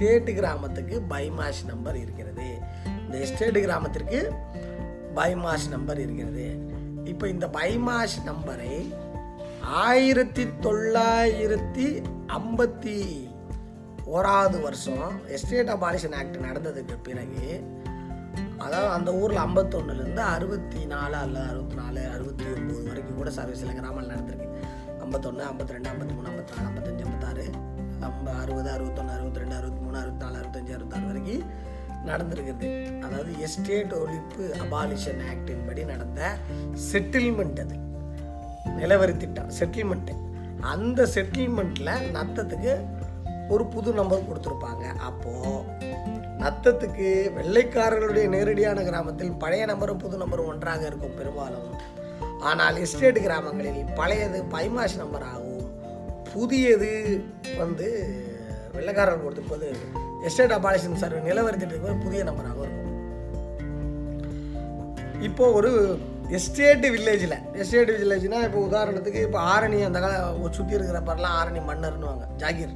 Estate கிராமத்துக்கு பைமாஷ் number இருக்கிறது. இந்த எஸ்டேட் கிராமத்திற்கு பைமாஷ் நம்பர் இருக்கிறது. இப்போ இந்த பைமாஷ் நம்பரை ஆயிரத்தி தொள்ளாயிரத்தி ஐம்பத்தி ஓராவது வருஷம் எஸ்டேட் அபாலிஷன் ஆக்ட் நடந்ததுக்கு பிறகு அதாவது அந்த ஊரில் ஐம்பத்தொன்னுலேருந்து அறுபத்தி நாலு அல்ல அறுபத்தி நாலு அறுபத்தி ஒம்பது வரைக்கும் கூட சர்வீஸ் சில கிராமங்கள் நடந்திருக்கு. ஐம்பத்தொன்று ஐம்பத்தி ரெண்டு ஐம்பத்தி மூணு ஐம்பத்தி நாலு ஐம்பத்தஞ்சு ஐம்பத்தாறு அறுபது அறுபத்தொன்று அறுபத்தி ரெண்டு அறுபத்தி மூணு அறுபத்தாலு அறுபத்தஞ்சு அறுபத்தாறு வரைக்கும் நடந்திருக்குது. அதாவது எஸ்டேட் ஒழிப்பு அபாலிஷன் ஆக்டின் படி நடந்த செட்டில்மெண்ட் அது. நிலவரி திட்டம் செட்டில்மெண்ட்டு அந்த செட்டில்மெண்ட்டில் நத்தத்துக்கு ஒரு புது நம்பர் கொடுத்துருப்பாங்க. அப்போது நத்தத்துக்கு வெள்ளைக்காரர்களுடைய நேரடியான கிராமத்தில் பழைய நம்பரும் புது நம்பரும் ஒன்றாக இருக்கும் பெரும்பாலும். ஆனால் எஸ்டேட் கிராமங்களில் பழையது பைமாஷ் நம்பராகவும் புதியது வந்து வெள்ளைக்காரர்கள் போது எஸ்டேட் அபாலிஷன் சர்வே நிலவரி திட்டத்துக்கு ஒரு புதிய நம்பராக இருக்கும். இப்போ ஒரு எஸ்டேட் வில்லேஜில் எஸ்டேட் வில்லேஜ்னால் இப்போ உதாரணத்துக்கு இப்போ ஆரணி அந்த கால சுற்றி இருக்கிற பரலாம் ஆரணி மன்னர்னுவாங்க ஜாகிர்.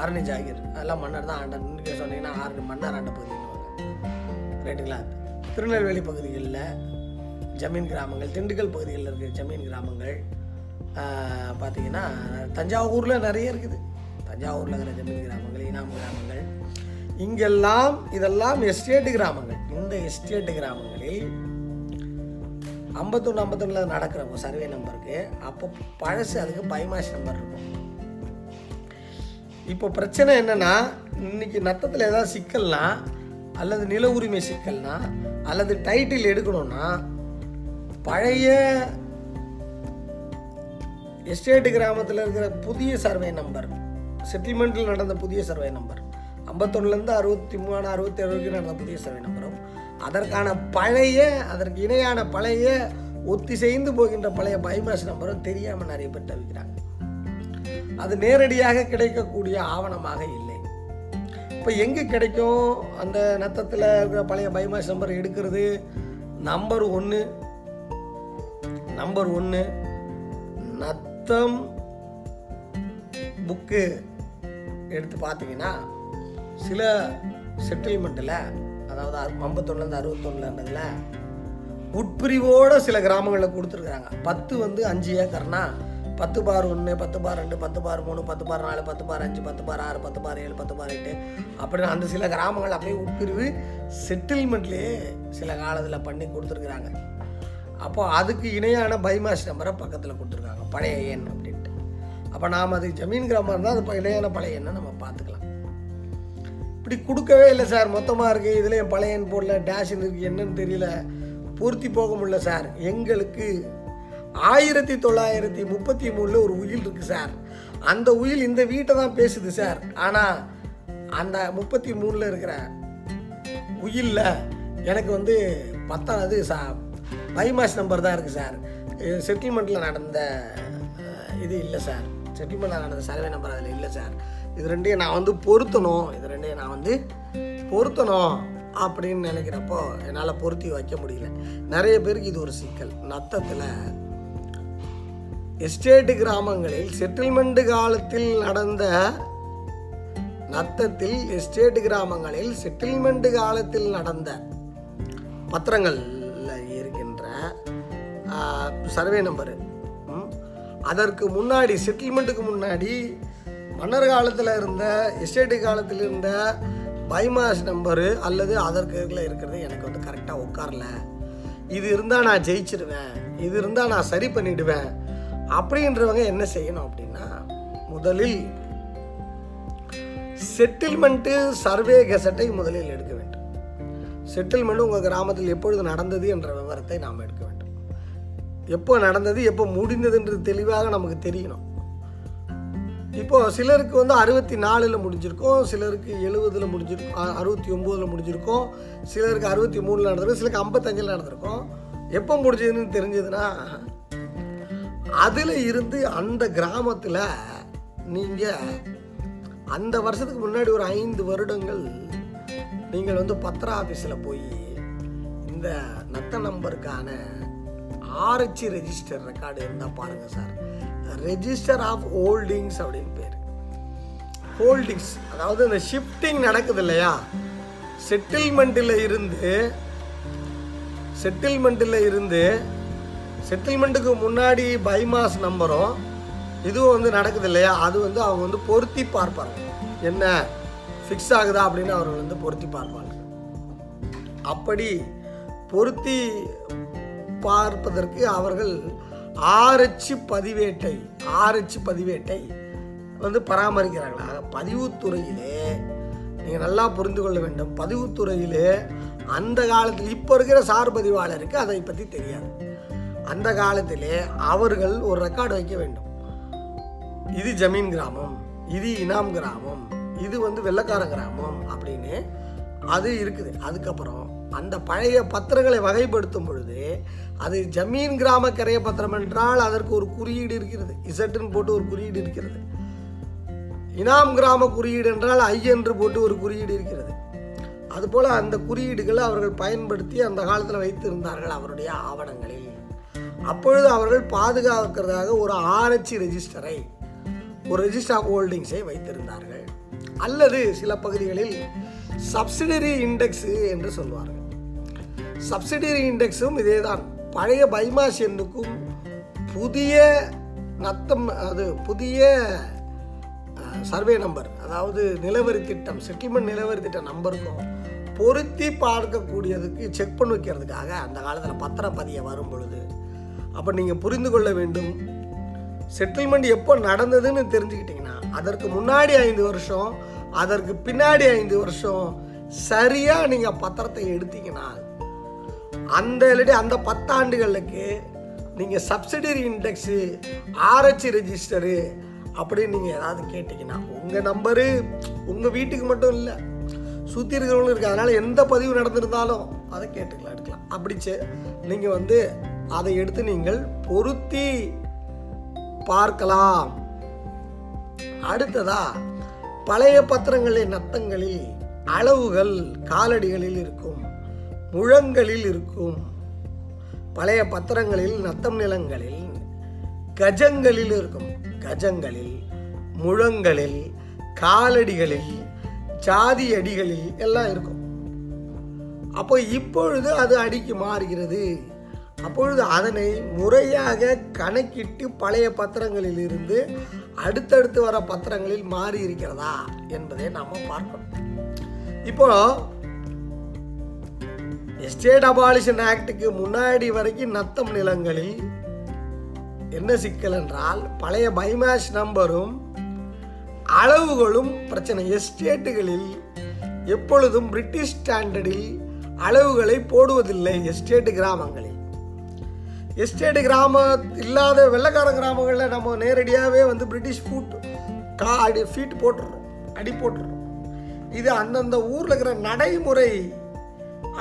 ஆரணி ஜாகிர். அதெல்லாம் மன்னர் தான் ஆண்டன் நீங்கள் சொன்னீங்கன்னா ஆரணி மன்னர் ஆண்ட பகுதின்னுவாங்க ரைட்டுங்களா திருநெல்வேலி பகுதிகளில் ஜமீன் கிராமங்கள் திண்டுக்கல் பகுதிகளில் இருக்கிற ஜமீன் கிராமங்கள் பார்த்திங்கன்னா பார்த்தீங்கன்னா தஞ்சாவூரில் நிறைய இருக்குது. தஞ்சாவூரில் இருக்கிற ஜமீன் கிராமங்கள் இனாம் கிராமங்கள். இங்கெல்லாம் இதெல்லாம் எஸ்டேட் கிராமங்கள். இந்த எஸ்டேட் கிராமங்களில் ஐம்பத்தொன்று ஐம்பத்தொன்னில் நடக்கிறப்போ சர்வே நம்பருக்கு அப்போ பழசு அதுக்கு பைமாஷ் நம்பர் இருக்கும். இப்போ பிரச்சனை என்னென்னா இன்னைக்கு நத்தத்தில் ஏதாவது சிக்கல்னா அல்லது நில உரிமை சிக்கல்னா அல்லது டைட்டில் எடுக்கணும்னா பழைய எஸ்டேட் கிராமத்தில் இருக்கிற புதிய சர்வே நம்பர் செட்டில்மெண்ட்டில் நடந்த புதிய சர்வே நம்பர். ஐம்பத்தொன்னுலேருந்து அறுபத்தி மூணு அறுபத்தி ஏழு வரைக்கும் நடந்த புதிய சர்வே நம்பரும். அதற்கான பழைய அதற்கு இணையான பழைய ஒத்திசைந்து போகின்ற பழைய பைமாஸ் நம்பரும் தெரியாமல் நிறைய பேர் தவிக்கிறாங்க. அது நேரடியாக கிடைக்கக்கூடிய ஆவணமாக இல்லை. இப்போ எங்கே கிடைக்கும்? அந்த நத்தத்தில் இருக்கிற பழைய பைமாஸ் நம்பர் எடுக்கிறது. நம்பர் ஒன்று நம்பர் ஒன்று நத்தம் புக்கு எடுத்து பார்த்தீங்கன்னா சில செட்டில்மெண்ட்டில் அதாவது ஐம்பத்தொன்னுலேருந்து அறுபத்தொன்னுலன்றதுல உட்பிரிவோடு சில கிராமங்களில் கொடுத்துருக்குறாங்க. பத்து வந்து அஞ்சு ஏக்கர்னா பத்து பார் ஒன்று பத்து பார் ரெண்டு பத்து பார் மூணு பத்து பார் நாலு பத்து பார் அஞ்சு பத்து பார் ஆறு பத்து பார் ஏழு பத்து பார் எட்டு அப்படின்னு அந்த சில கிராமங்கள் அப்படியே உட்பிரிவு செட்டில்மெண்ட்லேயே சில காலத்தில் பண்ணி கொடுத்துருக்குறாங்க. அப்போது அதுக்கு இணையான பைமாஸ் நம்பரை பக்கத்தில் கொடுத்துருக்காங்க. பழைய எண் அப்படின்னு. அப்போ நாம் அது ஜமீன் கிராமம் இருந்தால் அது இப்போ இணையான பழைய நம்ம பார்த்துக்கலாம். இப்படி கொடுக்கவே இல்லை சார். மொத்தமாக இருக்குது இதில் என் பழையன் போடல டேஷன் இருக்குது என்னன்னு தெரியல. பூர்த்தி போக முடியல சார். எங்களுக்கு ஆயிரத்தி தொள்ளாயிரத்தி முப்பத்தி மூணில் ஒரு உயில் இருக்குது சார். அந்த உயில் இந்த வீட்டை தான் பேசுது சார். ஆனால் அந்த முப்பத்தி மூணில் இருக்கிற உயிலில் எனக்கு வந்து பத்தாவது சா பைமாஸ் நம்பர் தான் இருக்குது சார். செட்டில்மெண்ட்டில் நடந்த இது இல்லை சார். செட்டில்மெண்ட் நடந்த சர்வே நம்பர் அதில் இல்லை சார் இது ரெண்டையும் நான் வந்து பொருத்தணும். இது ரெண்டையும் நான் வந்து பொருத்தணும் அப்படின்னு நினைக்கிறப்போ என்னால் பொருத்தி வைக்க முடியல. நிறைய பேருக்கு இது ஒரு சிக்கல். நத்தத்தில் எஸ்டேட் கிராமங்களில் செட்டில்மெண்ட் காலத்தில் நடந்த நத்தத்தில் எஸ்டேட் கிராமங்களில் செட்டில்மெண்ட் காலத்தில் நடந்த பத்திரங்களில் இருக்கின்ற சர்வே நம்பரு அதற்கு முன்னாடி செட்டில்மெண்ட்டுக்கு முன்னாடி மன்னர் காலத்தில் இருந்த எஸ்டேட்டு காலத்தில் இருந்த பைமாஸ் நம்பரு அல்லது அதற்கு இருக்கிறது எனக்கு வந்து கரெக்டாக உட்காரல. இது இருந்தால் நான் ஜெயிச்சிருவேன். இது இருந்தால் நான் சரி பண்ணிடுவேன். அப்படின்றவங்க என்ன செய்யணும் அப்படின்னா முதலில் செட்டில்மெண்ட்டு சர்வே கெசட்டை முதலில் எடுக்க வேண்டும். செட்டில்மெண்ட் உங்கள் கிராமத்தில் எப்பொழுது நடந்தது என்ற விவரத்தை நாம் எடுக்க எப்போ நடந்தது எப்போ முடிந்ததுன்றது தெளிவாக நமக்கு தெரியணும். இப்போ சிலருக்கு வந்து அறுபத்தி நாலில் முடிஞ்சிருக்கும் சிலருக்கு எழுபதில் முடிஞ்சிருக்கும் அறுபத்தி ஒம்போதில் முடிஞ்சிருக்கும் சிலருக்கு அறுபத்தி மூணில் நடந்திருக்கும் சிலருக்கு ஐம்பத்தஞ்சில் நடந்திருக்கும். எப்போ முடிஞ்சதுன்னு தெரிஞ்சதுன்னா அதில் இருந்து அந்த கிராமத்தில் நீங்கள் அந்த வருஷத்துக்கு முன்னாடி ஒரு ஐந்து வருடங்கள் நீங்கள் வந்து பத்திர ஆஃபீஸில் போய் இந்த நத்த நம்பருக்கான ஆர்ஹெச் ரெஜிஸ்டர் ரெக்கார்டு இருந்தால் பாருங்கள் சார் ரெஜிஸ்டர் ஆஃப் ஹோல்டிங்ஸ் அப்படின்னு பேர். ஹோல்டிங்ஸ் அதாவது இந்த ஷிஃப்டிங் நடக்குது இல்லையா? செட்டில்மெண்ட்டில் இருந்து செட்டில்மெண்ட்டில் இருந்து செட்டில்மெண்ட்டுக்கு முன்னாடி பைமாஸ் நம்பரும் இதுவும் வந்து நடக்குது இல்லையா? அது வந்து அவங்க வந்து பொருத்தி பார்ப்பாங்க. என்ன? ஃபிக்ஸ் ஆகுதா அப்படின்னு அவர்கள் வந்து பொருத்தி பார்ப்பாங்க. அப்படி பொருத்தி பார்ப்பதற்கு அவர்கள் ஆரச்சு பதிவேட்டை ஆரச்சு பதிவேட்டை வந்து பராமரிக்கிறார்கள். பதிவுத்துறையிலே நீங்கள் நல்லா புரிந்து கொள்ள வேண்டும். பதிவுத்துறையிலே அந்த காலத்தில் இப்போ இருக்கிற சார் பதிவாளருக்கு அதை பற்றி தெரியாது. அந்த காலத்திலே அவர்கள் ஒரு ரெக்கார்டு வைக்க வேண்டும். இது ஜமீன் கிராமம் இது இனாம் கிராமம் இது வந்து வெள்ளக்கார கிராமம் அப்படின்னு அது இருக்குது. அதுக்கப்புறம் அந்த பழைய பத்திரங்களை வகைப்படுத்தும் பொழுது அது ஜமீன் கிராம கரைய பத்திரம் என்றால் அதற்கு ஒரு குறியீடு இருக்கிறது. இசட்டுன்னு போட்டு ஒரு குறியீடு இருக்கிறது. இனாம் கிராம குறியீடு என்றால் ஐ என்று போட்டு ஒரு குறியீடு இருக்கிறது. அதுபோல் அந்த குறியீடுகளை அவர்கள் பயன்படுத்தி அந்த காலத்தில் வைத்திருந்தார்கள் அவருடைய ஆவணங்களில். அப்பொழுது அவர்கள் பாதுகாக்கிறதாக ஒரு ஆராய்ச்சி ரெஜிஸ்டரை ஒரு ரெஜிஸ்டர் ஆஃப் ஹோல்டிங்ஸை வைத்திருந்தார்கள். அல்லது சில பகுதிகளில் சப்சிடரி இண்டெக்ஸ் என்று சொல்வார்கள். சப்சிடரி இண்டெக்ஸும் இதேதான். பழைய பைமாஸ் எண்ணுக்கும் புதிய நத்தம் அது புதிய சர்வே நம்பர் அதாவது நிலவரி திட்டம் செட்டில்மெண்ட் நிலவரி திட்ட நம்பருக்கும் பொருத்தி பார்க்கக்கூடியதுக்கு செக் பண்ணி வைக்கிறதுக்காக அந்த காலத்தில் பத்திரப்பதிய வரும் பொழுது. அப்போ நீங்கள் புரிந்து கொள்ள வேண்டும் செட்டில்மெண்ட் எப்போ நடந்ததுன்னு தெரிஞ்சுக்கிட்டிங்கன்னா அதற்கு முன்னாடி ஐந்து வருஷம் அதற்கு பின்னாடி ஐந்து வருஷம் சரியாக நீங்கள் பத்திரத்தை எடுத்தீங்கன்னா அந்த இல்லாட்டி அந்த பத்தாண்டுகளுக்கு நீங்கள் சப்சிடரி இண்டெக்ஸு ஆர்ஹெச் ரெஜிஸ்டரு அப்படின்னு நீங்கள் ஏதாவது கேட்டிங்கன்னா உங்கள் நம்பரு உங்கள் வீட்டுக்கு மட்டும் இல்லை சுற்றி இருக்கிறவங்களும் இருக்குது அதனால் எந்த பதிவு நடந்திருந்தாலும் அதை கேட்டுக்கலாம் எடுக்கலாம். அப்படிச்சு நீங்கள் வந்து அதை எடுத்து நீங்கள் பொருத்தி பார்க்கலாம். அடுத்ததா பழைய பத்திரங்களின் நத்தங்களில் அளவுகள் காலடிகளில் இருக்கும். முழங்களில் இருக்கும். பழைய பத்திரங்களில் நத்தம் நிலங்களில் கஜங்களில் இருக்கும். கஜங்களில் முழங்களில் காலடிகளில் ஜாதி அடிகளில் எல்லாம் இருக்கும். அப்போ இப்பொழுது அது அடிக்கு மாறுகிறது. அப்பொழுது அதனை முறையாக கணக்கிட்டு பழைய பத்திரங்களில் இருந்து அடுத்தடுத்து வர பத்திரங்களில் மாறி இருக்கிறதா என்பதை நாம் பார்க்கணும். இப்போ எஸ்டேட் அபாலிஷன் ஆக்டுக்கு முன்னாடி வரைக்கும் நத்தம் நிலங்களில் என்ன சிக்கல் என்றால் பழைய பைமேஷ் நம்பரும் அளவுகளும் பிரச்சனை. எஸ்டேட்டுகளில் எப்பொழுதும் பிரிட்டிஷ் ஸ்டாண்டர்டில் அளவுகளை போடுவதில்லை எஸ்டேட் கிராமங்களில். எஸ்டேட் கிராம இல்லாத வெள்ளக்கார கிராமங்களில் நம்ம நேரடியாகவே வந்து பிரிட்டிஷ் ஃபுட் கா அடி ஃபீட் போட்டுடுறோம் அடி போட்டுடுறோம் இது அந்தந்த ஊரில் இருக்கிற நடைமுறை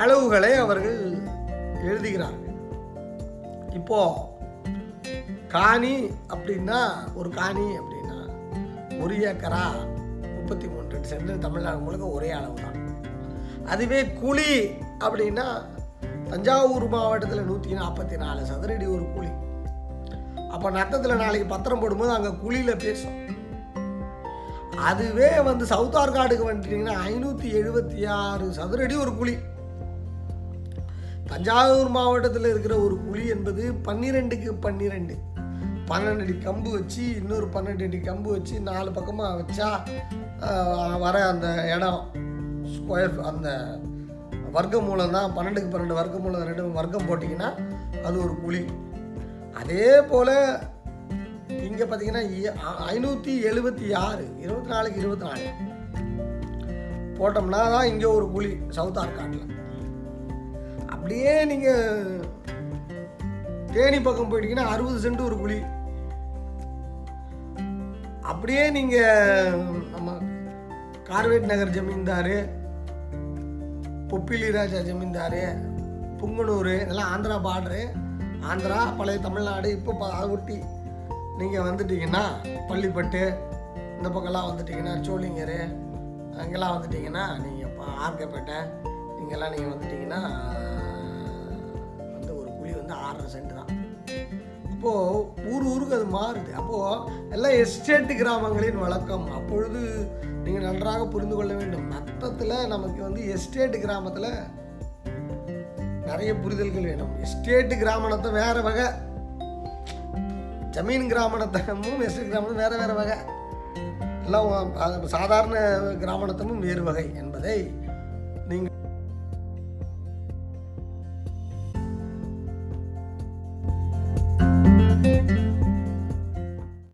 அளவுகளை அவர்கள் எழுதுகிறார்கள். இப்போ காணி அப்படின்னா ஒரு காணி அப்படின்னா ஒரு ஏக்கரா முப்பத்தி மூன்று சென்று தமிழ்நாடு முழுக்க ஒரே அளவு தான் அதுவே குழி அப்படின்னா தஞ்சாவூர் மாவட்டத்தில் நூற்றி நாற்பத்தி நாலு சதுரடி ஒரு குழி. அப்போ நத்தத்தில் நாளைக்கு பத்திரம் போடும்போது அங்கே குழியில் பேசும். அதுவே வந்து சவுத் ஆர்காடுக்கு வந்துட்டீங்கன்னா ஐநூற்றி எழுபத்தி ஆறு சதுரடி ஒரு குழி. தஞ்சாவூர் மாவட்டத்தில் இருக்கிற ஒரு குழி என்பது பன்னிரெண்டுக்கு பன்னிரெண்டு. பன்னெண்டு அடி கம்பு வச்சு இன்னொரு பன்னெண்டு அடி கம்பு வச்சு நாலு பக்கமாக வச்சா வர அந்த இடம் ஸ்கொயர் அந்த வர்க்க மூலம் தான். பன்னெண்டுக்கு பன்னெண்டு வர்க்க மூலம் ரெண்டு வர்க்கம் போட்டிங்கன்னா அது ஒரு குழி. அதே போல் இங்கே பார்த்தீங்கன்னா ஐநூற்றி எழுபத்தி ஆறு இருபத்தி நாலுக்கு இருபத்தி நாலு. போட்டோம்னா தான் இங்கே ஒரு குழி சவுத் ஆர்காட்டில். அப்படியே நீங்கள் தேனி பக்கம் போயிட்டீங்கன்னா அறுபது சென்ட் ஒரு குழி. அப்படியே நீங்கள் நம்ம கார்வேட் நகர் ஜமீன்தார் பொப்பிலி ராஜா ஜமீன்தார் புங்கனூர் இதெல்லாம் ஆந்திரா பார்டரு ஆந்திரா பழைய தமிழ்நாடு இப்போ அதை ஒட்டி நீங்கள் வந்துட்டீங்கன்னா பள்ளிப்பட்டு இந்த பக்கம்லாம் வந்துட்டிங்கன்னா சோழிங்கர் அங்கெல்லாம் வந்துட்டிங்கன்னா நீங்கள் இப்போ ஆர்கப்பேட்டை இங்கெல்லாம் நீங்கள் வந்துட்டிங்கன்னா வந்து ஆறரை சென்ட் தான். அப்போது ஊர் ஊருக்கு அது மாறுது. அப்போது எல்லாம் எஸ்டேட் கிராமங்களின் வழக்கம். அப்பொழுது நீங்கள் நன்றாக புரிந்து கொள்ள வேண்டும். மொத்தத்தில் நமக்கு வந்து எஸ்டேட் கிராமத்தில் நிறைய புரிதல்கள் வேணும். எஸ்டேட்டு கிராமணத்தை வேற வகை. ஜமீன் கிராமணத்தமும் எஸ்டேட் கிராமணம் வேற வேற வகை. எல்லாம் சாதாரண கிராமணத்தமும் வேறு வகை என்பதை நீங்கள்